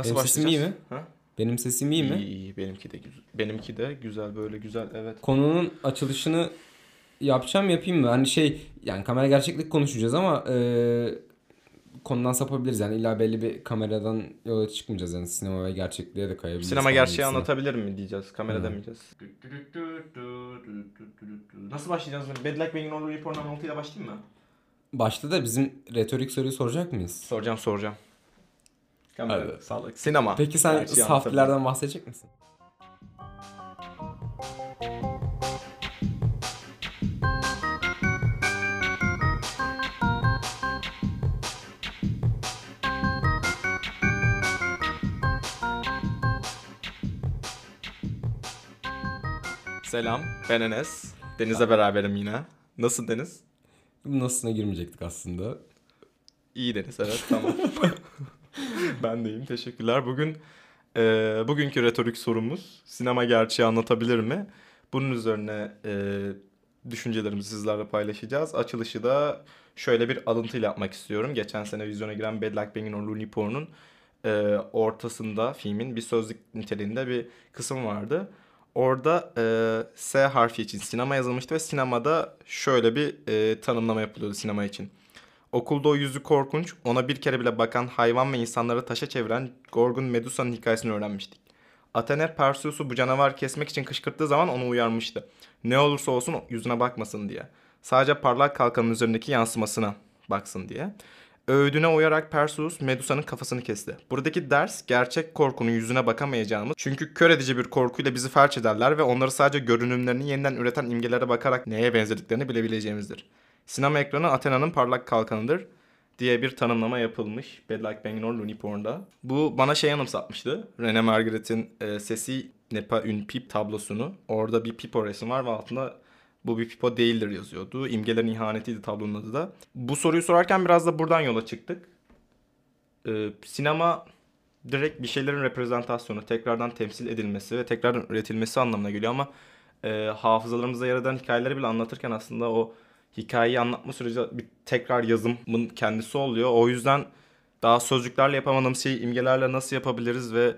Nasıl Benim sesim iyi mi? Ha? Benim sesim iyi mi? İyi, iyi. Benimki de güzel. Benimki de güzel böyle güzel evet. Konunun açılışını yapacağım yapayım mı? Hani şey yani kamera gerçeklik konuşacağız ama e, konudan sapabiliriz. Yani illa belli bir kameradan yola çıkmayacağız. Yani sinema ve gerçekliğe de kayabiliriz. Sinema gerçeği gibisine. anlatabilir mi diyeceğiz. Kamera Hı. demeyeceğiz. Nasıl başlayacağız? Bad Luck Banging on Report'un 16 ile başlayayım mı? Başta da bizim retorik soruyu soracak mıyız? Soracağım soracağım. Kamera, Hadi. sağlık. Sinema. Peki sen saftilerden bahsedecek misin? Selam. Ben Enes. Deniz'le beraberim yine. Nasıl Deniz? Bunun nasılına girmeyecektik aslında. İyi Deniz evet tamam. ben de iyiyim teşekkürler. Bugün e, bugünkü retorik sorumuz sinema gerçeği anlatabilir mi? Bunun üzerine e, düşüncelerimizi sizlerle paylaşacağız. Açılışı da şöyle bir alıntıyla yapmak istiyorum. Geçen sene vizyona giren Bad Luck Banging on Looney Porn'un e, ortasında filmin bir sözlük niteliğinde bir kısım vardı. Orada e, S harfi için sinema yazılmıştı ve sinemada şöyle bir e, tanımlama yapılıyordu sinema için. Okulda o yüzü korkunç, ona bir kere bile bakan hayvan ve insanları taşa çeviren Gorgon Medusa'nın hikayesini öğrenmiştik. Athena Perseus'u bu canavar kesmek için kışkırttığı zaman onu uyarmıştı. Ne olursa olsun yüzüne bakmasın diye. Sadece parlak kalkanın üzerindeki yansımasına baksın diye. Öğüdüne uyarak Perseus Medusa'nın kafasını kesti. Buradaki ders gerçek korkunun yüzüne bakamayacağımız çünkü kör edici bir korkuyla bizi felç ederler ve onları sadece görünümlerini yeniden üreten imgelere bakarak neye benzediklerini bilebileceğimizdir. Sinema ekranı Athena'nın parlak kalkanıdır diye bir tanımlama yapılmış Bad Like Banging on Looney. Bu bana şey anımsatmıştı. Rene Margaret'in e, Sesi Nepa Une Pipe tablosunu. Orada bir pipo resim var ve altında bu bir pipo değildir yazıyordu. İmgelerin ihanetiydi tablonun adı da. Bu soruyu sorarken biraz da buradan yola çıktık. E, sinema direkt bir şeylerin reprezentasyonu, tekrardan temsil edilmesi ve tekrardan üretilmesi anlamına geliyor ama e, hafızalarımızda yer eden hikayeleri bile anlatırken aslında o hikayeyi anlatma süreci bir tekrar yazımın kendisi oluyor. O yüzden daha sözcüklerle yapamadığımız şeyi imgelerle nasıl yapabiliriz ve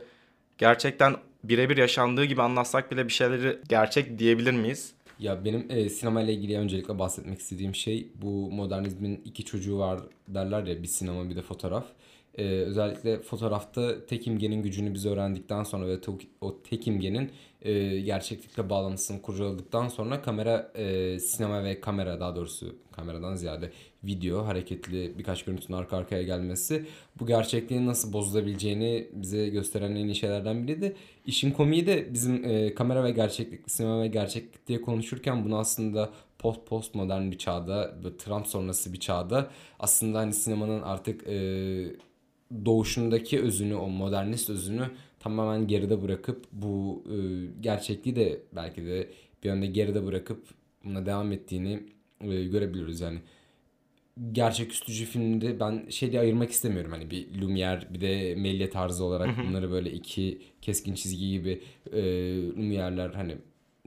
gerçekten birebir yaşandığı gibi anlatsak bile bir şeyleri gerçek diyebilir miyiz? Ya benim e, sinema ile ilgili öncelikle bahsetmek istediğim şey bu modernizmin iki çocuğu var derler ya bir sinema bir de fotoğraf. E, özellikle fotoğrafta tek imgenin gücünü biz öğrendikten sonra ve o tek imgenin e, gerçeklikle bağlantısını kurcaladıktan sonra kamera e, sinema ve kamera daha doğrusu kameradan ziyade video hareketli birkaç görüntünün arka arkaya gelmesi bu gerçekliğin nasıl bozulabileceğini bize gösteren en iyi şeylerden biriydi. İşin komiği de bizim e, kamera ve gerçeklik, sinema ve gerçeklik diye konuşurken bunu aslında post post modern bir çağda ve Trump sonrası bir çağda aslında hani sinemanın artık e, doğuşundaki özünü, o modernist özünü tamamen geride bırakıp bu e, gerçekliği de belki de bir yönde geride bırakıp buna devam ettiğini e, görebiliyoruz yani. Gerçeküstücü filmde ben şey diye ayırmak istemiyorum hani bir Lumière bir de Méliès tarzı olarak bunları böyle iki keskin çizgi gibi e, Lumiere'ler hani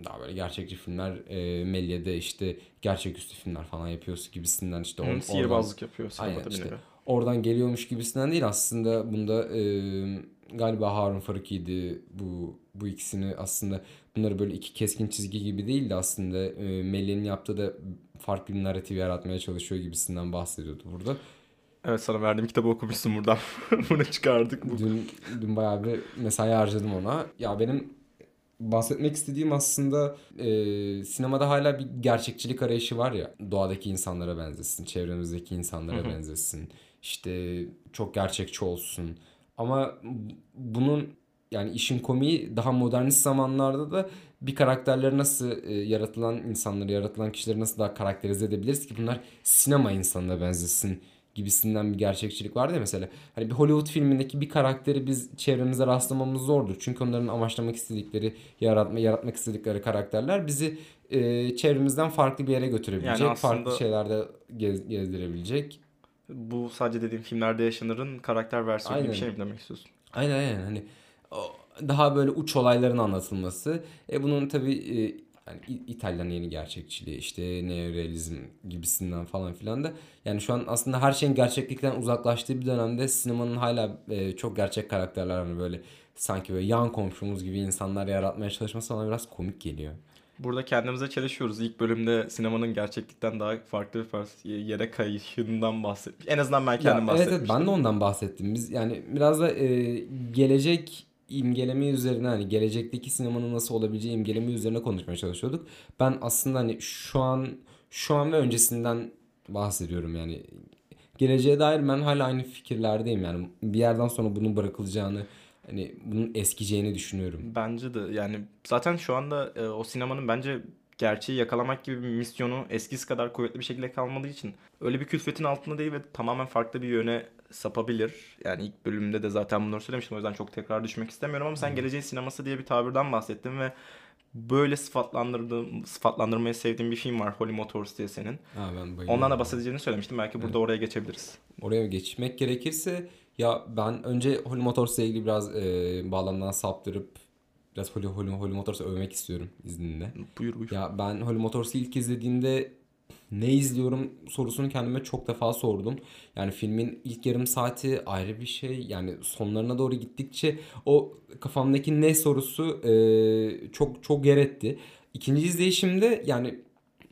daha böyle gerçekçi filmler e, Méliès'de işte gerçeküstü filmler falan yapıyorsun gibisinden işte Hı, sihirbazlık yapıyor Aynen işte nevi. Oradan geliyormuş gibisinden değil aslında bunda e, galiba Harun Faruki'ydi bu bu ikisini aslında bunları böyle iki keskin çizgi gibi değil de aslında e, Melih'in yaptığı da farklı bir narratif yaratmaya çalışıyor gibisinden bahsediyordu burada. Evet sana verdiğim kitabı okumuşsun buradan. Bunu çıkardık. Bu. Dün, dün bayağı bir mesai harcadım ona. Ya benim bahsetmek istediğim aslında e, sinemada hala bir gerçekçilik arayışı var ya. Doğadaki insanlara benzesin, çevremizdeki insanlara benzesin. İşte çok gerçekçi olsun. Ama bunun yani işin komiği daha modernist zamanlarda da bir karakterleri nasıl e, yaratılan insanları, yaratılan kişileri nasıl daha karakterize edebiliriz ki bunlar sinema insanına benzesin gibisinden bir gerçekçilik vardı ya mesela. Hani bir Hollywood filmindeki bir karakteri biz çevremize rastlamamız zordur. Çünkü onların amaçlamak istedikleri, yaratma, yaratmak istedikleri karakterler bizi e, çevremizden farklı bir yere götürebilecek, Yani aslında- farklı şeylerde gez, gezdirebilecek. Bu sadece dediğim filmlerde yaşanırın karakter versiyonu gibi bir Aynen. şey mi demek istiyorsun? Aynen aynen hani daha böyle uç olayların anlatılması. E bunun tabii e, yani İtalyan yeni gerçekçiliği işte neorealizm gibisinden falan filan da yani şu an aslında her şeyin gerçeklikten uzaklaştığı bir dönemde sinemanın hala e, çok gerçek karakterler hani böyle sanki böyle yan komşumuz gibi insanlar yaratmaya çalışması bana biraz komik geliyor. Burada kendimize çalışıyoruz. İlk bölümde sinemanın gerçeklikten daha farklı bir yere kayışından bahsetmiş. En azından ben Ya, kendim evet, evet bahsetmiştim. ben de ondan bahsettim. Biz yani biraz da e, gelecek imgeleme üzerine hani gelecekteki sinemanın nasıl olabileceği imgeleme üzerine konuşmaya çalışıyorduk. Ben aslında hani şu an şu an ve öncesinden bahsediyorum yani. Geleceğe dair ben hala aynı fikirlerdeyim yani. Bir yerden sonra bunun bırakılacağını hani bunun eskiyeceğini düşünüyorum. Bence de yani zaten şu anda e, o sinemanın bence gerçeği yakalamak gibi bir misyonu eskisi kadar kuvvetli bir şekilde kalmadığı için öyle bir külfetin altında değil ve tamamen farklı bir yöne sapabilir. Yani ilk bölümde de zaten bunları söylemiştim o yüzden çok tekrar düşmek istemiyorum ama sen geleceğin sineması diye bir tabirden bahsettin ve böyle sıfatlandırdığım, sıfatlandırmayı sevdiğim bir film var Holy Motors diye senin. Ha, ben bayılıyorum. Ondan da bahsedeceğini söylemiştim. Belki burada oraya geçebiliriz. Oraya geçmek gerekirse ya ben önce Holy Motors'la ilgili biraz e, bağlamdan saptırıp biraz Holy, Holy, Holy Motors'u övmek istiyorum izninle. Buyur buyur. Ya ben Holy Motors'u ilk izlediğimde ne izliyorum sorusunu kendime çok defa sordum. Yani filmin ilk yarım saati ayrı bir şey. Yani sonlarına doğru gittikçe o kafamdaki ne sorusu e, çok çok yer etti. İkinci izleyişimde yani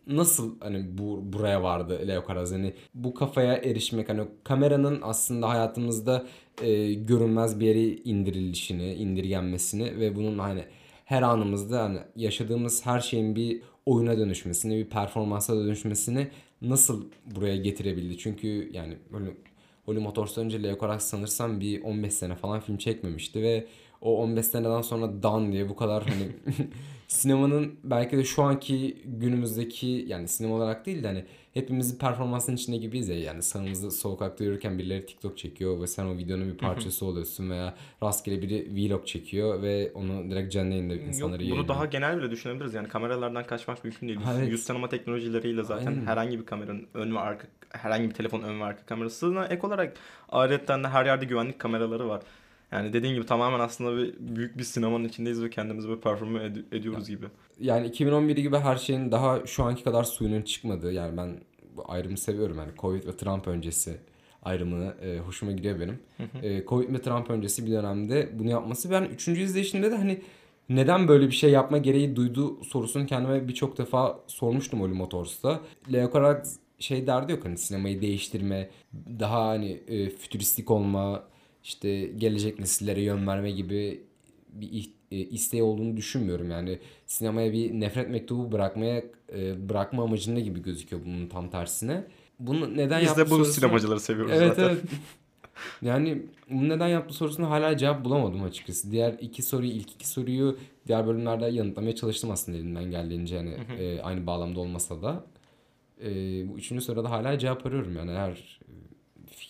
nasıl hani bu buraya vardı Leo Karaz hani bu kafaya erişmek hani kameranın aslında hayatımızda e, görünmez bir yere indirilişini, indirgenmesini ve bunun hani her anımızda hani yaşadığımız her şeyin bir oyuna dönüşmesini, bir performansa dönüşmesini nasıl buraya getirebildi? Çünkü yani böyle Holy Motors'tan önce Leo Carax sanırsam bir 15 sene falan film çekmemişti ve o 15 seneden sonra Dan diye bu kadar hani sinemanın belki de şu anki günümüzdeki yani sinema olarak değil de hani hepimizin performansının içinde gibiyiz ya yani sağımızda sokakta yürürken birileri TikTok çekiyor ve sen o videonun bir parçası oluyorsun veya rastgele biri vlog çekiyor ve onu direkt canlı yayında insanlara Yok, bunu yayınlıyor. daha genel bile düşünebiliriz. Yani kameralardan kaçmak mümkün değil. Evet. Yüz tanıma teknolojileriyle zaten Aynen. herhangi bir kameranın ön ve arka herhangi bir telefonun ön ve arka kamerasına ek olarak ayrıca de her yerde güvenlik kameraları var. Yani dediğin gibi tamamen aslında bir, büyük bir sinemanın içindeyiz ve kendimizi böyle performe ed- ediyoruz gibi. yani 2011 gibi her şeyin daha şu anki kadar suyunun çıkmadığı yani ben bu ayrımı seviyorum yani Covid ve Trump öncesi ayrımını e, hoşuma gidiyor benim. E, Covid ve Trump öncesi bir dönemde bunu yapması ben üçüncü izleyişimde de hani neden böyle bir şey yapma gereği duydu sorusunu kendime birçok defa sormuştum Holy Motors'ta. Leo Carax şey derdi yok hani sinemayı değiştirme, daha hani e, fütüristik olma, işte gelecek nesillere yön verme gibi bir e, isteği olduğunu düşünmüyorum. Yani sinemaya bir nefret mektubu bırakmaya e, bırakma amacında gibi gözüküyor bunun tam tersine. Bunu neden Biz de bu sorusu- sinemacıları seviyoruz Evet zaten. evet. Yani bunu neden yaptı sorusuna hala cevap bulamadım açıkçası. Diğer iki soruyu, ilk iki soruyu diğer bölümlerde yanıtlamaya çalıştım aslında elimden geldiğince yani e, aynı bağlamda olmasa da. E, bu üçüncü soruda hala cevap arıyorum yani e,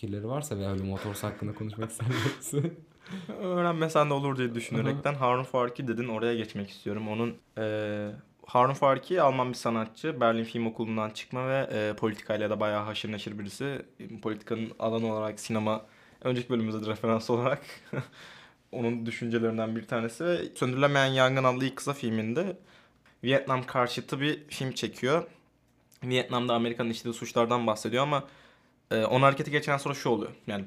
fikirleri varsa veya öyle Motors hakkında konuşmak isterlerse. Öğrenmesen de olur diye düşünerekten Harun Farki dedin oraya geçmek istiyorum. Onun eee Harun Farki Alman bir sanatçı. Berlin Film Okulu'ndan çıkma ve eee, politikayla da bayağı haşır neşir birisi. Politikanın alanı olarak sinema önceki bölümümüzde de referans olarak onun düşüncelerinden bir tanesi ve Söndürülemeyen Yangın adlı ilk kısa filminde Vietnam karşıtı bir film çekiyor. Vietnam'da Amerika'nın işlediği suçlardan bahsediyor ama eee onun hareketi geçen sonra şu oluyor. Yani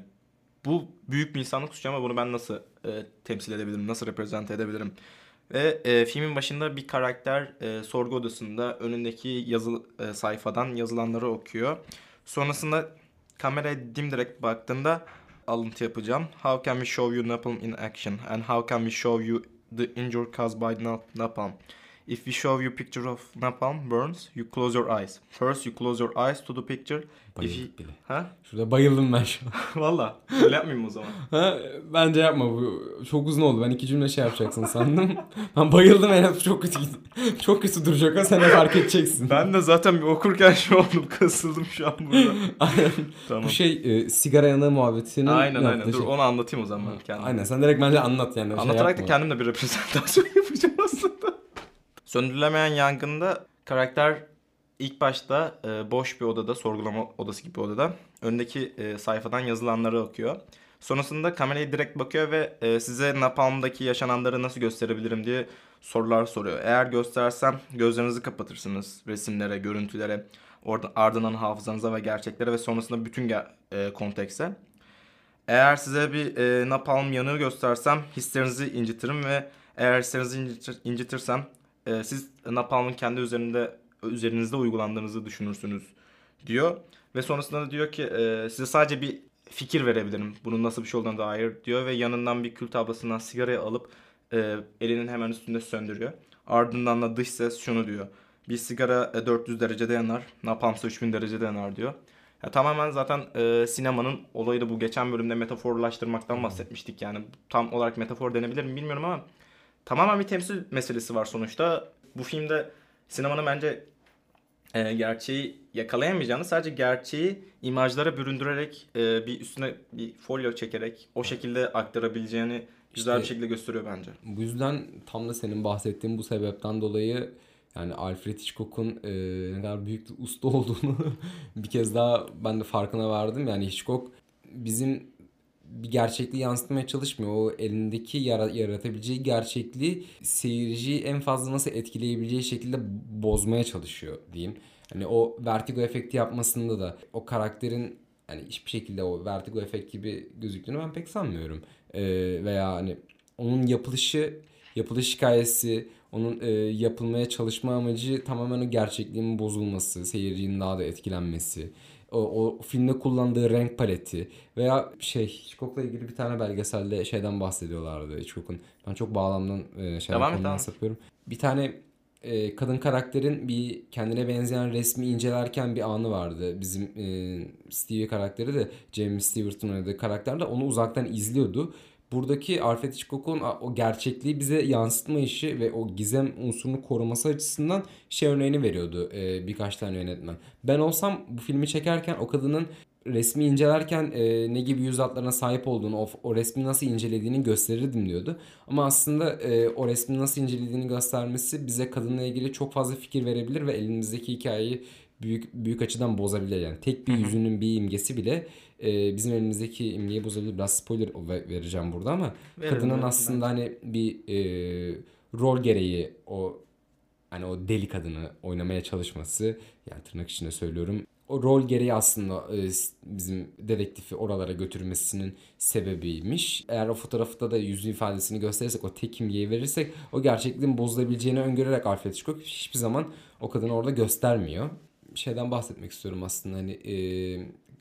bu büyük bir insanlık suçu ama bunu ben nasıl e, temsil edebilirim, nasıl reprezent edebilirim? Ve e, filmin başında bir karakter e, sorgu odasında önündeki yazı e, sayfadan yazılanları okuyor. Sonrasında kameraya dimdirek baktığında alıntı yapacağım. How can we show you napalm in action? And how can we show you the injury caused by nap- napalm? If we show you picture of napalm burns, you close your eyes. First you close your eyes to the picture. If you... Bayıldık bile. Ha? Şurada bayıldım ben şu an. Valla. Öyle yapmayayım o zaman. Ha, bence yapma bu çok uzun oldu. Ben iki cümle şey yapacaksın sandım. ben bayıldım en çok kötü çok kötü duracak ha sen de fark edeceksin. Ben de zaten bir okurken şu oldum kasıldım şu an burada. Aynen. tamam. Bu şey e, sigara yanığı muhabbetinin Aynen aynen yaptığı dur şey. onu anlatayım o zaman kendim. Aynen sen direkt bence anlat yani. şey Anlatarak da kendim de bir reprezentasyon yapacağım aslında. Söndürülemeyen yangında karakter ilk başta e, boş bir odada, sorgulama odası gibi bir odada. Önündeki e, sayfadan yazılanları okuyor. Sonrasında kameraya direkt bakıyor ve e, size Napalm'daki yaşananları nasıl gösterebilirim diye sorular soruyor. Eğer göstersem gözlerinizi kapatırsınız resimlere, görüntülere, oradan ardından hafızanıza ve gerçeklere ve sonrasında bütün ger- e, kontekste. Eğer size bir e, napalm yanığı göstersem hislerinizi incitirim ve eğer hislerinizi incitir- incitirsem e, siz napalmın kendi üzerinde üzerinizde uygulandığınızı düşünürsünüz diyor. Ve sonrasında da diyor ki e, size sadece bir fikir verebilirim. Bunun nasıl bir şey olduğuna dair diyor ve yanından bir kül tablasından sigarayı alıp e, elinin hemen üstünde söndürüyor. Ardından da dış ses şunu diyor. Bir sigara e, 400 derecede yanar, napalmsa 3000 derecede yanar diyor. Ya tamamen zaten e, sinemanın olayı da bu geçen bölümde metaforlaştırmaktan bahsetmiştik. Yani tam olarak metafor denebilir mi bilmiyorum ama tamamen bir temsil meselesi var sonuçta. Bu filmde sinemanın bence e, gerçeği yakalayamayacağını sadece gerçeği imajlara büründürerek e, bir üstüne bir folyo çekerek o şekilde aktarabileceğini güzel İşte- bir şekilde gösteriyor bence. Bu yüzden tam da senin bahsettiğin bu sebepten dolayı yani Alfred Hitchcock'un e, ne kadar büyük bir usta olduğunu bir kez daha ben de farkına vardım. Yani Hitchcock bizim bir gerçekliği yansıtmaya çalışmıyor. O elindeki yara- yaratabileceği gerçekliği seyirciyi en fazla nasıl etkileyebileceği şekilde bozmaya çalışıyor diyeyim. Hani o vertigo efekti yapmasında da o karakterin hani hiçbir şekilde o vertigo efekt gibi gözüktüğünü ben pek sanmıyorum. Ee, veya hani onun yapılışı, yapılış hikayesi, onun e, yapılmaya çalışma amacı tamamen o gerçekliğin bozulması, seyircinin daha da etkilenmesi. O, o filmde kullandığı renk paleti veya şey Hitchcock'la ilgili bir tane belgeselde şeyden bahsediyorlardı Hitchcock'un. Ben çok bağlamdan e, şeyden et. sapıyorum. Bir tane e, kadın karakterin bir kendine benzeyen resmi incelerken bir anı vardı. Bizim e, Stevie karakteri de James Stewart'ın oynadığı karakter de onu uzaktan izliyordu. Buradaki Alfred Hitchcock'un o gerçekliği bize yansıtma işi ve o gizem unsurunu koruması açısından şey örneğini veriyordu e, birkaç tane yönetmen. Ben olsam bu filmi çekerken o kadının resmi incelerken e, ne gibi yüz hatlarına sahip olduğunu, o, o resmi nasıl incelediğini gösterirdim diyordu. Ama aslında e, o resmi nasıl incelediğini göstermesi bize kadınla ilgili çok fazla fikir verebilir ve elimizdeki hikayeyi büyük büyük açıdan bozabilir. Yani tek bir yüzünün bir imgesi bile e, bizim elimizdeki imgeyi bozabilir. Biraz spoiler ve- vereceğim burada ama Verelim, kadının aslında hani bir e, rol gereği o hani o deli kadını oynamaya çalışması yani tırnak içinde söylüyorum. O rol gereği aslında e, bizim dedektifi oralara götürmesinin sebebiymiş. Eğer o fotoğrafta da yüz ifadesini gösterirsek, o tek imgeyi verirsek o gerçekliğin bozulabileceğini öngörerek Alfred Hitchcock hiçbir zaman o kadını orada göstermiyor. Şeyden bahsetmek istiyorum aslında hani e,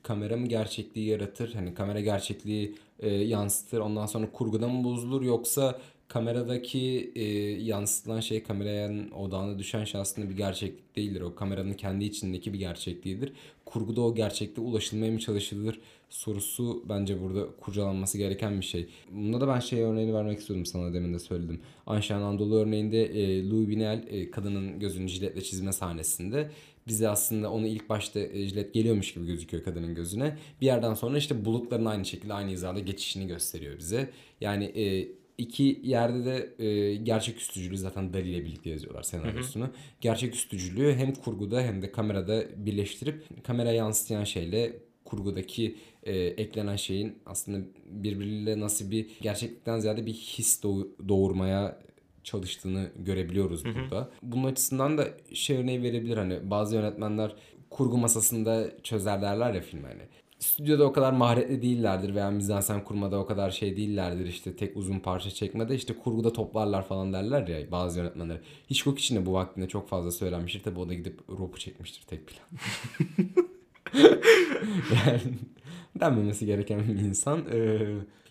kamera mı gerçekliği yaratır? Hani kamera gerçekliği e, yansıtır ondan sonra kurguda mı bozulur yoksa kameradaki e, yansıtılan şey kameraya odağına düşen şey aslında bir gerçeklik değildir. O kameranın kendi içindeki bir gerçekliğidir. Kurguda o gerçekliğe ulaşılmaya mı çalışılır sorusu bence burada kurcalanması gereken bir şey. Bunda da ben şey örneğini vermek istiyordum sana demin de söyledim. Ayşen Anadolu örneğinde e, Louis Binel e, kadının gözünü jiletle çizme sahnesinde bize aslında onu ilk başta e, jilet geliyormuş gibi gözüküyor kadının gözüne. Bir yerden sonra işte bulutların aynı şekilde aynı hizada geçişini gösteriyor bize. Yani e, iki yerde de e, gerçek üstücülüğü zaten Dali ile birlikte yazıyorlar senaryosunu. Gerçek üstücülüğü hem kurguda hem de kamerada birleştirip kamera yansıtayan şeyle kurgudaki e, eklenen şeyin aslında birbiriyle nasıl bir gerçeklikten ziyade bir his doğu- doğurmaya çalıştığını görebiliyoruz burada. Bunun açısından da şey örneği verebilir hani bazı yönetmenler kurgu masasında çözer derler ya filmi hani. Stüdyoda o kadar maharetli değillerdir veya mizansen kurmada o kadar şey değillerdir işte tek uzun parça çekmede işte kurguda toplarlar falan derler ya bazı yönetmenler. Hitchcock için de bu vaktinde çok fazla söylenmiştir tabi o da gidip ropu çekmiştir tek plan. yani denmemesi gereken bir insan. Ee,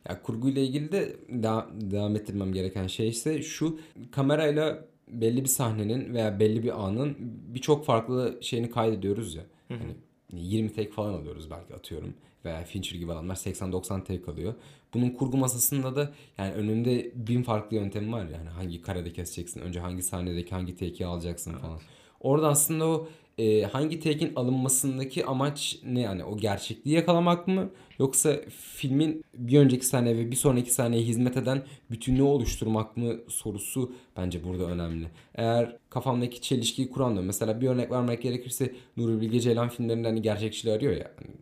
ya kurguyla ilgili de daha, devam ettirmem gereken şey ise şu kamerayla belli bir sahnenin veya belli bir anın birçok farklı şeyini kaydediyoruz ya. Hani 20 take falan alıyoruz belki atıyorum. Veya Fincher gibi adamlar 80-90 take alıyor. Bunun kurgu masasında da yani önünde bin farklı yöntemi var yani hangi karede keseceksin, önce hangi sahnedeki hangi take'i alacaksın falan. Orada aslında o e, hangi take'in alınmasındaki amaç ne yani o gerçekliği yakalamak mı yoksa filmin bir önceki sahne ve bir sonraki sahneye hizmet eden bütünlüğü oluşturmak mı sorusu bence burada önemli. Eğer kafamdaki çelişkiyi kuran da mesela bir örnek vermek gerekirse Nuri Bilge Ceylan filmlerinde hani gerçekçiliği arıyor ya. Hani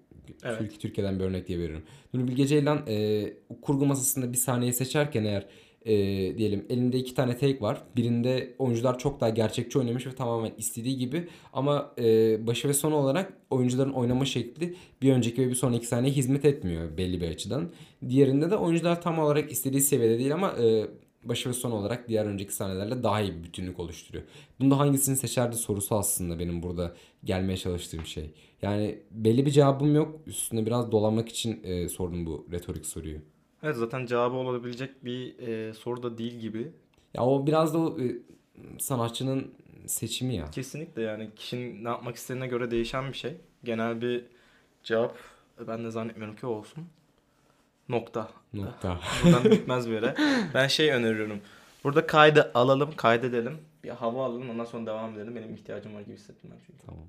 Evet. Türk, Türkiye'den bir örnek diye veriyorum. Nuri Bilge Ceylan e, kurgu masasında bir sahneyi seçerken eğer e, diyelim elinde iki tane take var. Birinde oyuncular çok daha gerçekçi oynamış ve tamamen istediği gibi ama e, başı ve sonu olarak oyuncuların oynama şekli bir önceki ve bir sonraki sahneye hizmet etmiyor belli bir açıdan. Diğerinde de oyuncular tam olarak istediği seviyede değil ama e, başı ve sonu olarak diğer önceki sahnelerle daha iyi bir bütünlük oluşturuyor. Bunda hangisini seçerdi sorusu aslında benim burada gelmeye çalıştığım şey. Yani belli bir cevabım yok. Üstüne biraz dolanmak için e, sordum bu retorik soruyu. Evet zaten cevabı olabilecek bir e, soru da değil gibi. Ya o biraz da o, e, sanatçının seçimi ya. Kesinlikle yani kişinin ne yapmak istediğine göre değişen bir şey. Genel bir cevap ben de zannetmiyorum ki olsun. Nokta. Nokta. Buradan bitmez bir yere. Ben şey öneriyorum. Burada kaydı alalım, kaydedelim. Bir hava alalım ondan sonra devam edelim. Benim ihtiyacım var gibi hissettim ben çünkü. Tamam.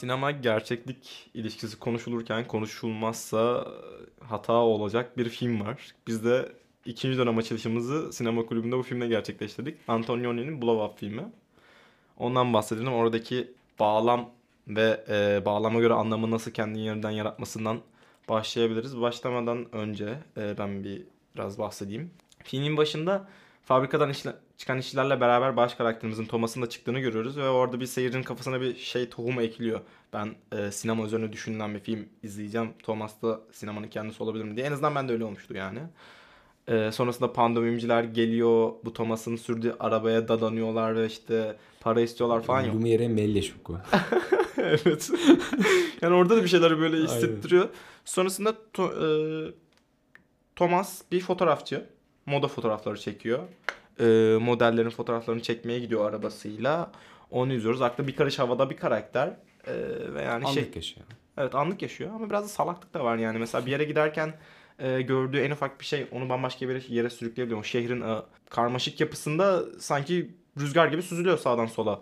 Sinema gerçeklik ilişkisi konuşulurken konuşulmazsa hata olacak bir film var. Biz de ikinci dönem açılışımızı sinema kulübünde bu filmle gerçekleştirdik. Antonioni'nin Blow Up filmi. Ondan bahsedelim. Oradaki bağlam ve e, bağlama göre anlamı nasıl kendini yeniden yaratmasından başlayabiliriz. Başlamadan önce e, ben bir biraz bahsedeyim. Filmin başında fabrikadan işle- çıkan işçilerle beraber baş karakterimizin Thomas'ın da çıktığını görüyoruz ve orada bir seyircinin kafasına bir şey tohumu ekliyor. Ben e, sinema üzerine düşünülen bir film izleyeceğim. Thomas da sinemanın kendisi olabilir mi diye. En azından ben de öyle olmuştu yani. E, sonrasında pandomimciler geliyor. Bu Thomas'ın sürdüğü arabaya dadanıyorlar ve işte para istiyorlar falan. ya. Lumiere Melle şoku. evet. yani orada da bir şeyler böyle hissettiriyor. Sonrasında To- e, Thomas bir fotoğrafçı. Moda fotoğrafları çekiyor. E, modellerin fotoğraflarını çekmeye gidiyor arabasıyla. Onu izliyoruz. Aklı bir karış havada bir karakter. E, ve yani şey Anlık yaşıyor. Evet anlık yaşıyor ama biraz da salaklık da var yani. Mesela bir yere giderken e, gördüğü en ufak bir şey onu bambaşka bir yere sürükleyebiliyor. O şehrin e, karmaşık yapısında sanki rüzgar gibi süzülüyor sağdan sola.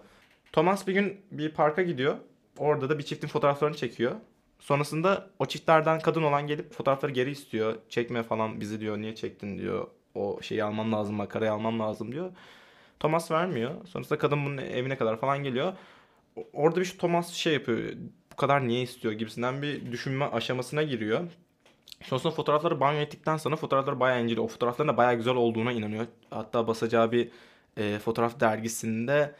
Thomas bir gün bir parka gidiyor. Orada da bir çiftin fotoğraflarını çekiyor. Sonrasında o çiftlerden kadın olan gelip fotoğrafları geri istiyor. Çekme falan bizi diyor. Niye çektin diyor. O şeyi almam lazım, makarayı almam lazım diyor. Thomas vermiyor. Sonrasında kadın bunun evine kadar falan geliyor. Orada bir şu Thomas şey yapıyor. Bu kadar niye istiyor gibisinden bir düşünme aşamasına giriyor. Sonrasında fotoğrafları banyo ettikten sonra fotoğrafları bayağı inceliyor. O fotoğrafların da bayağı güzel olduğuna inanıyor. Hatta basacağı bir e, fotoğraf dergisinde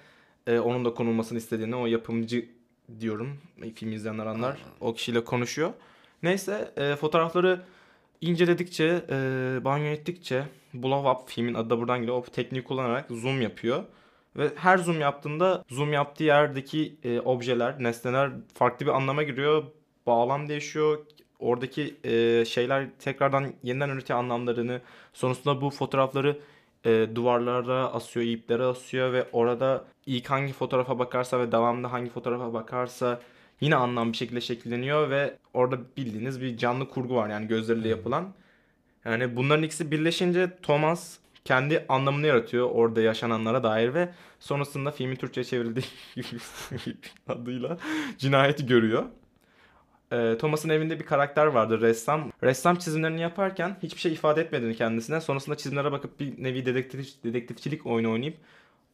e, onun da konulmasını istediğini o yapımcı diyorum. Film izleyenler anlar. O kişiyle konuşuyor. Neyse e, fotoğrafları inceledikçe, e, banyo ettikçe Blow Up filmin adı da buradan geliyor. O tekniği kullanarak zoom yapıyor. Ve her zoom yaptığında zoom yaptığı yerdeki e, objeler, nesneler farklı bir anlama giriyor. Bağlam değişiyor. Oradaki e, şeyler tekrardan yeniden üretiyor anlamlarını. Sonrasında bu fotoğrafları e, duvarlara asıyor, iplere asıyor ve orada ilk hangi fotoğrafa bakarsa ve devamında hangi fotoğrafa bakarsa yine anlam bir şekilde şekilleniyor ve orada bildiğiniz bir canlı kurgu var yani gözleriyle yapılan. Yani bunların ikisi birleşince Thomas kendi anlamını yaratıyor orada yaşananlara dair ve sonrasında filmin Türkçe'ye çevrildiği adıyla cinayeti görüyor. Ee, Thomas'ın evinde bir karakter vardı ressam. Ressam çizimlerini yaparken hiçbir şey ifade etmediğini kendisine. Sonrasında çizimlere bakıp bir nevi dedektif, dedektifçilik oyunu oynayıp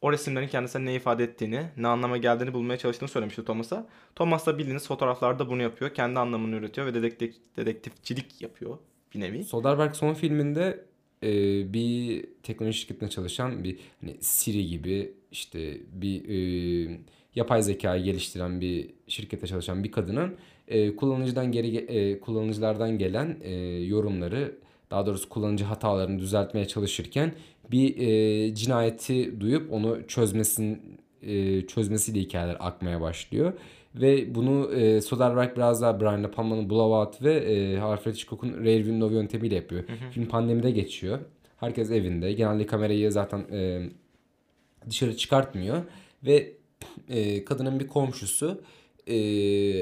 o resimlerin kendisine ne ifade ettiğini, ne anlama geldiğini bulmaya çalıştığını söylemişti Thomas'a. Thomas da bildiğiniz fotoğraflarda bunu yapıyor. Kendi anlamını üretiyor ve dedektif, dedektifçilik yapıyor bir nevi. Soderbergh son filminde e, bir teknoloji şirketinde çalışan bir hani Siri gibi işte bir e, yapay zekayı geliştiren bir şirkette çalışan bir kadının e, kullanıcıdan geri ge- e, kullanıcılardan gelen e, yorumları daha doğrusu kullanıcı hatalarını düzeltmeye çalışırken bir e, cinayeti duyup onu çözmesin e, çözmesiyle hikayeler akmaya başlıyor. Ve bunu e, Soderbergh biraz daha Brian De Palma'nın Blowout ve e, Alfred Hitchcock'un Rear Window yöntemiyle yapıyor. Film pandemide geçiyor. Herkes evinde. Genelde kamerayı zaten e, dışarı çıkartmıyor. Ve e, kadının bir komşusu e,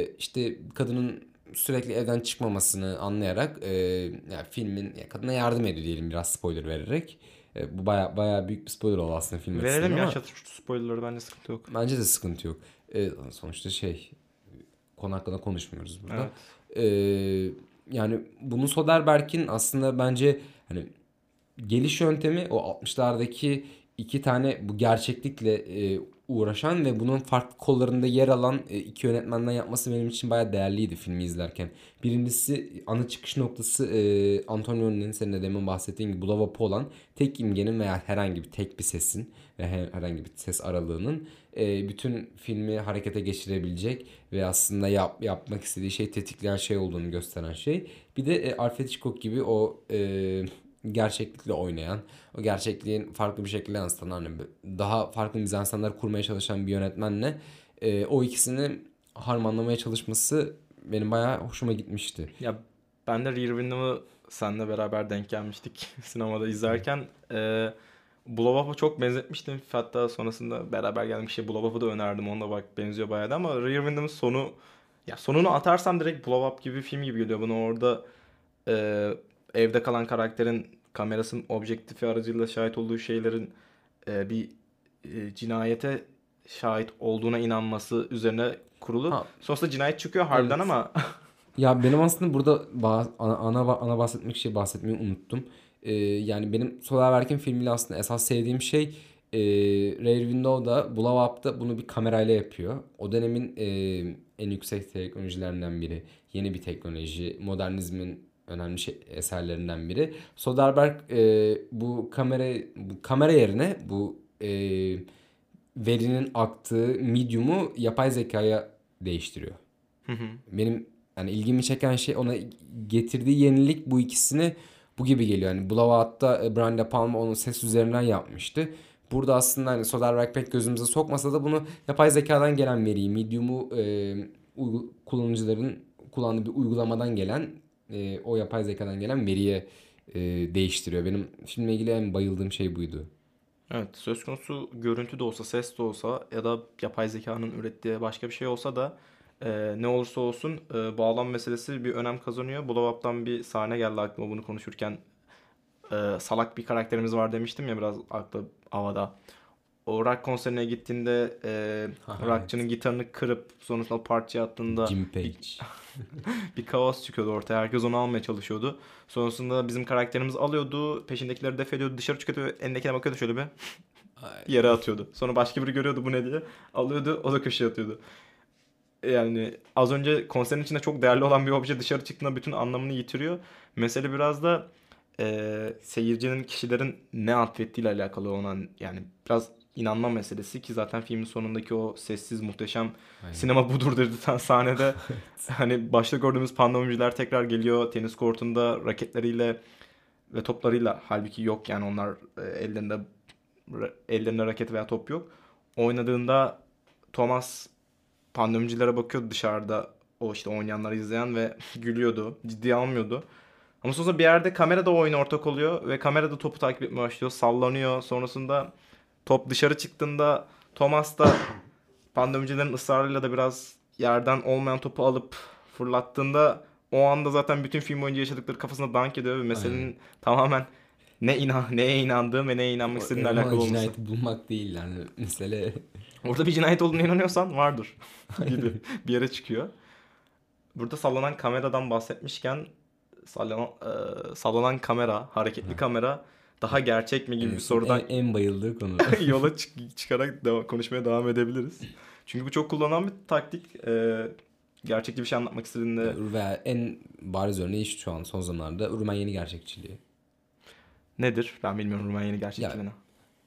işte kadının sürekli evden çıkmamasını anlayarak e, yani filmin ya kadına yardım ediyor diyelim biraz spoiler vererek. E, bu baya baya büyük bir spoiler oldu aslında film Verelim açısından ya ama- çatır spoilerları bence sıkıntı yok. Bence de sıkıntı yok. E, sonuçta şey konu hakkında konuşmuyoruz burada. E, yani bunun Soderbergh'in aslında bence hani geliş yöntemi o 60'lardaki iki tane bu gerçeklikle e, uğraşan ve bunun farklı kollarında yer alan e, iki yönetmenden yapması benim için bayağı değerliydi filmi izlerken. Birincisi ana çıkış noktası e, Antonio'nun senin de demin bahsettiğin gibi bu lavabo olan tek imgenin veya herhangi bir tek bir sesin ve her- herhangi bir ses aralığının e, bütün filmi harekete geçirebilecek ve aslında yap, yapmak istediği şey tetikleyen şey olduğunu gösteren şey. Bir de e, Alfred Hitchcock gibi o e, gerçeklikle oynayan, o gerçekliğin farklı bir şekilde yansıtan hani daha farklı mizansenler kurmaya çalışan bir yönetmenle e, o ikisini harmanlamaya çalışması benim bayağı hoşuma gitmişti. Ya ben de Rear Window'u seninle beraber denk gelmiştik sinemada izlerken. Blow Up'a çok benzetmiştim. Hatta sonrasında beraber geldim şey Blow Up'ı da önerdim. Ona da bak benziyor bayağı da ama Rear Window'un sonu ya sonunu atarsam direkt Blow Up gibi film gibi geliyor bana. Orada e, evde kalan karakterin kamerasının objektifi aracılığıyla şahit olduğu şeylerin e, bir e, cinayete şahit olduğuna inanması üzerine kurulu. Ha. Sonrasında cinayet çıkıyor harbiden Evet. ama Ya benim aslında burada ba- ana, ana, ana bahsetmek şey bahsetmeyi unuttum. Ee, yani benim Soderbergh'in filmiyle aslında esas sevdiğim şey e, Rear Window'da Blow Up'ta bunu bir kamerayla yapıyor. O dönemin e, en yüksek teknolojilerinden biri. Yeni bir teknoloji, modernizmin önemli şey, eserlerinden biri. Soderbergh e, bu kamera bu kamera yerine bu e, verinin aktığı medium'u yapay zekaya değiştiriyor. Hı hı. Benim yani ilgimi çeken şey ona getirdiği yenilik bu ikisini bu gibi geliyor. Yani Blowout'ta e, Brian Palma onu ses üzerinden yapmıştı. Burada aslında hani Soderbergh pek gözümüze sokmasa da bunu yapay zekadan gelen veriyi, Medium'u e, kullanıcıların kullandığı bir uygulamadan gelen e, o yapay zekadan gelen veriye e, değiştiriyor. Benim filmle ilgili en bayıldığım şey buydu. Evet, söz konusu görüntü de olsa, ses de olsa ya da yapay zekanın ürettiği başka bir şey olsa da e, ne olursa olsun e, bağlam meselesi bir önem kazanıyor. Blow Up'tan bir sahne geldi aklıma bunu konuşurken. E, salak bir karakterimiz var demiştim ya biraz aklı havada. O rock konserine gittiğinde e, Ha, rockçının gitarını kırıp sonrasında parçaya attığında Jim Page. bir kaos çıkıyordu ortaya. Herkes onu almaya çalışıyordu. Sonrasında bizim karakterimiz alıyordu. Peşindekileri def ediyordu. Dışarı çıkıyordu. Elindekine bakıyordu şöyle bir. Yere atıyordu. Sonra başka biri görüyordu bu ne diye. Alıyordu o da köşeye atıyordu. Yani az önce konserin içinde çok değerli olan bir obje dışarı çıktığında bütün anlamını yitiriyor. Mesele biraz da e, seyircinin kişilerin ne atfettiğiyle alakalı olan yani biraz inanma meselesi ki zaten filmin sonundaki o sessiz muhteşem Aynen. sinema budur dedirten sahnede hani başta gördüğümüz pandemiciler tekrar geliyor tenis kortunda raketleriyle ve toplarıyla halbuki yok yani onlar e, ellerinde ellerinde raket veya top yok. Oynadığında Thomas pandemicilere bakıyordu dışarıda o işte oynayanları izleyen ve gülüyordu. Ciddiye almıyordu. Ama sonrasında bir yerde kamera da o oyuna ortak oluyor ve kamera da topu takip etmeye başlıyor. Sallanıyor. Sonrasında top dışarı çıktığında Thomas da pandemicilerin ısrarıyla da biraz yerden olmayan topu alıp fırlattığında o anda zaten bütün film boyunca yaşadıkları kafasına dank ediyor ve meselenin Aynen. tamamen ne inan neye inandığım ve neye inanmak istediğinle alakalı olması. cinayeti bulmak değil yani mesele. Orada bir cinayet olduğuna inanıyorsan vardır gibi bir yere çıkıyor. Burada sallanan kameradan bahsetmişken sallanan, e, sallanan kamera, hareketli kamera daha gerçek mi gibi bir Evet, sorudan en, en bayıldığı konu. yola çık- çıkarak deva- konuşmaya devam edebiliriz. Çünkü bu çok kullanılan bir taktik. E, gerçekçi bir şey anlatmak istediğinde Ve en bariz örneği şu an son zamanlarda Rumen yeni gerçekçiliği. nedir? Ben bilmiyorum Rumanya'nın gerçekçiliğini.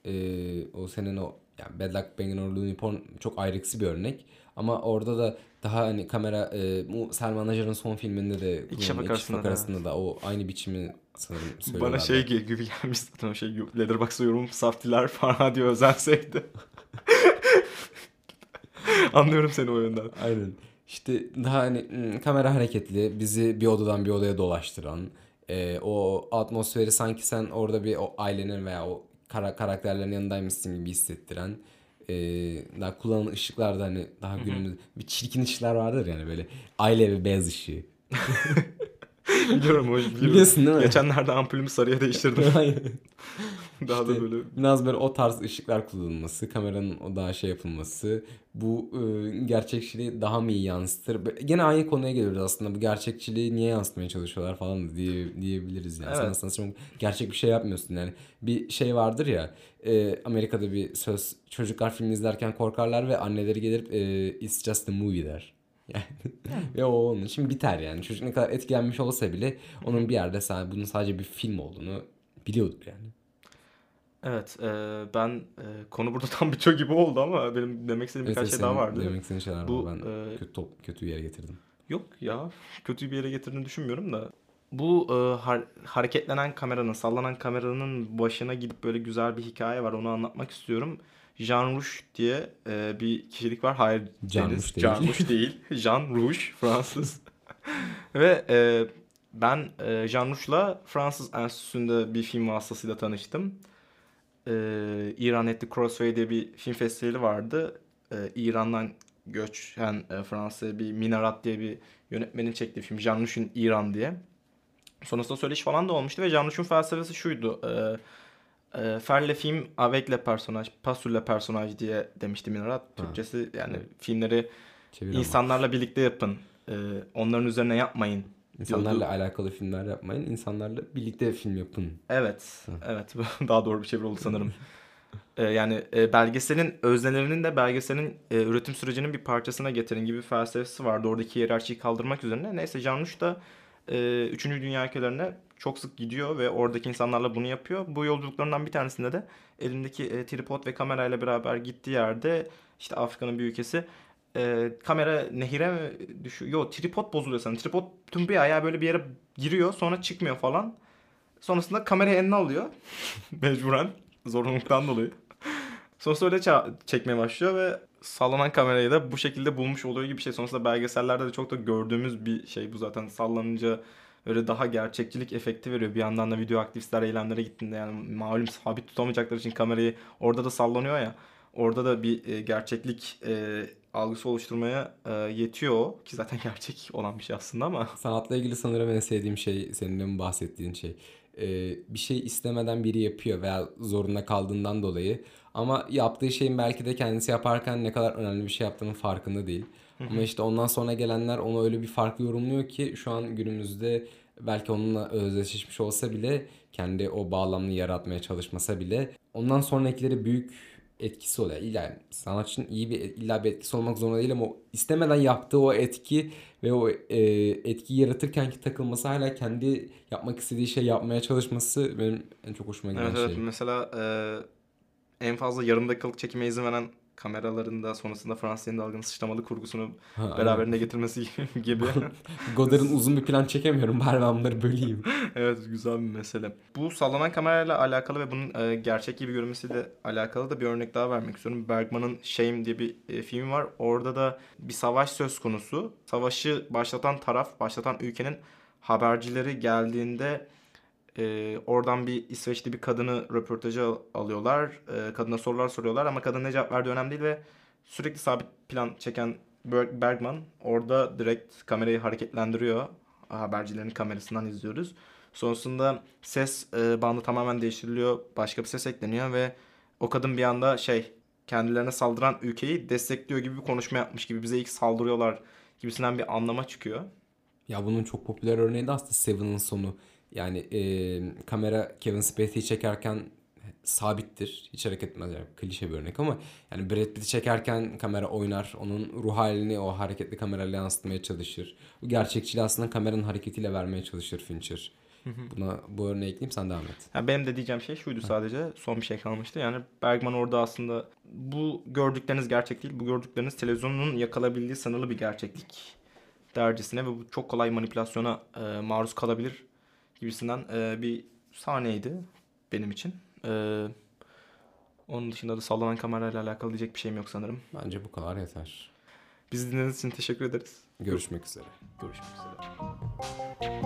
Ee, o senin o yani Bad Luck Bangin' or Unicorn çok ayrıksı bir örnek. Ama orada da daha hani kamera e, bu Selman Ajar'ın son filminde de kullanılan Şafak İki Arasında da, arasında da o aynı biçimi sanırım. Bana şey gibi gelmiş zaten o şey Letterboxd'a yorum saftiler falan diyor özenseydi. Anlıyorum seni o yönden. Aynen. İşte daha hani hmm, kamera hareketli, bizi bir odadan bir odaya dolaştıran, e, o atmosferi sanki sen orada bir o ailenin veya o kara, karakterlerin yanındaymışsın gibi hissettiren, e, daha kullanılan ışıklar da hani daha günümüz bir çirkin ışıklar vardır yani böyle aile ve beyaz ışığı. Biliyorum o biliyorum. Biliyorsun değil mi? Geçenlerde ampulümü sarıya değiştirdim. Daha da İşte böyle Biraz böyle o tarz ışıklar kullanılması, kameranın o daha şey yapılması, bu e, gerçekçiliği daha mı iyi yansıtır? Böyle- Gene aynı konuya geliyoruz aslında. Bu gerçekçiliği niye yansıtmaya çalışıyorlar falan da diye, diyebiliriz yani. Sen Evet. aslında çok gerçek bir şey yapmıyorsun yani. Bir şey vardır ya, e, Amerika'da bir söz, çocuklar film izlerken korkarlar ve anneleri gelip e, it's just a movie der. Yani ve o onun için biter yani. Çocuk ne kadar etkilenmiş olsa bile onun bir yerde sa- bunun sadece bir film olduğunu biliyordur yani. Evet, e, ben e, konu burada tam bitiyor gibi oldu ama benim demek istediğim birkaç Evet, şey senin daha vardı. Demek istediğin şeyler Bu, var. Ben e, kötü, top, kötü bir yere getirdim. Yok ya, kötü bir yere getirdiğini düşünmüyorum da. Bu e, har- hareketlenen kameranın, sallanan kameranın başına gidip böyle güzel bir hikaye var. Onu anlatmak istiyorum. Jean Rouge diye e, bir kişilik var. Hayır Jean. Rouge değil. Jean Rouge değil. Jean Rouge, Fransız. Ve e, ben e, Jean Rouge'la Fransız Enstitüsü'nde bir film vasıtasıyla tanıştım. E, İran the Crossway diye bir film festivali vardı. E, İran'dan göçen e, Fransa'ya bir Minarat diye bir yönetmenin çektiği film. Jean Rouge'un İran diye. Sonrasında söyleşi falan da olmuştu ve Jean Rouge'un felsefesi şuydu. E, e, faire le film avec le personnage, pas sur le personnage diye demişti Minarat. Türkçesi yani filmleri Çevir insanlarla birlikte yapın. E, onların üzerine yapmayın. İnsanlarla alakalı filmler yapmayın. insanlarla birlikte film yapın. Evet, evet. Daha doğru bir çeviri oldu sanırım. Ee, yani e, belgeselin öznelerinin de belgeselin e, üretim sürecinin bir parçasına getirin gibi bir felsefesi vardı. Oradaki hiyerarşiyi kaldırmak üzerine. Neyse Janusz da e, 3. Dünya ülkelerine çok sık gidiyor ve oradaki insanlarla bunu yapıyor. Bu yolculuklarından bir tanesinde de elindeki e, tripod ve kamerayla beraber gittiği yerde işte Afrika'nın bir ülkesi e, kamera nehire mi düşüyor? Yok tripod bozuluyor sanırım. Tripod tüm bir ayağı böyle bir yere giriyor sonra çıkmıyor falan. Sonrasında kamerayı eline alıyor. Mecburen. Zorunluluktan dolayı. Sonrasında öyle çekmeye başlıyor ve sallanan kamerayı da bu şekilde bulmuş oluyor gibi bir şey. Sonrasında belgesellerde de çok da gördüğümüz bir şey bu zaten. Sallanınca öyle daha gerçekçilik efekti veriyor. Bir yandan da video aktivistler eylemlere gittiğinde yani malum sabit tutamayacakları için kamerayı orada da sallanıyor ya. Orada da bir e, gerçeklik e, algısı oluşturmaya e, yetiyor. Ki zaten gerçek olan bir şey aslında ama. Sanatla ilgili sanırım en sevdiğim şey senin de bahsettiğin şey. Ee, bir şey istemeden biri yapıyor veya zorunda kaldığından dolayı. Ama yaptığı şeyin belki de kendisi yaparken ne kadar önemli bir şey yaptığının farkında değil. Ama işte ondan sonra gelenler onu öyle bir farklı yorumluyor ki şu an günümüzde belki onunla özdeşleşmiş olsa bile kendi o bağlamını yaratmaya çalışmasa bile ondan sonrakileri büyük etkisi oluyor. İlla sanatçının iyi bir illa bir etkisi olmak zorunda değil ama o istemeden yaptığı o etki ve o e, etkiyi yaratırken ki takılması hala kendi yapmak istediği şey yapmaya çalışması benim en çok hoşuma giden Evet şey. evet mesela e, en fazla yarım dakikalık çekime izin veren kameralarında sonrasında Fransız yeni dalganın sıçramalı kurgusunu Ha, aynen. beraberinde getirmesi gibi. Godard'ın uzun bir plan çekemiyorum. Bari ben bunları böleyim. evet güzel bir mesele. Bu sallanan kamerayla alakalı ve bunun e, gerçek gibi görünmesiyle alakalı da bir örnek daha vermek istiyorum. Bergman'ın Shame diye bir e, film var. Orada da bir savaş söz konusu. Savaşı başlatan taraf, başlatan ülkenin habercileri geldiğinde e, oradan bir İsveçli bir kadını röportaja al- alıyorlar. E, kadına sorular soruyorlar ama kadın ne cevap verdiği önemli değil ve sürekli sabit plan çeken Berg- Bergman orada direkt kamerayı hareketlendiriyor. Habercilerin kamerasından izliyoruz. Sonrasında ses e, bandı tamamen değiştiriliyor. Başka bir ses ekleniyor ve o kadın bir anda şey kendilerine saldıran ülkeyi destekliyor gibi bir konuşma yapmış gibi bize ilk saldırıyorlar gibisinden bir anlama çıkıyor. Ya bunun çok popüler örneği de aslında Seven'ın sonu. Yani e, kamera Kevin Spacey'i çekerken sabittir. Hiç hareket etmez yani klişe bir örnek ama yani Brad Pitt'i çekerken kamera oynar. Onun ruh halini o hareketli kamerayla yansıtmaya çalışır. Bu gerçekçiliği aslında kameranın hareketiyle vermeye çalışır Fincher. Buna bu örneği ekleyeyim sen devam et. Yani benim de diyeceğim şey şuydu sadece. Son bir şey kalmıştı. Yani Bergman orada aslında bu gördükleriniz gerçek değil. Bu gördükleriniz televizyonun yakalabildiği sınırlı bir gerçeklik dercesine ve bu çok kolay manipülasyona e, maruz kalabilir gibisinden e, bir sahneydi benim için. E, onun dışında da sallanan kamerayla alakalı diyecek bir şeyim yok sanırım. Bence bu kadar yeter. Bizi dinlediğiniz için teşekkür ederiz. Görüşmek üzere. Görüşmek üzere.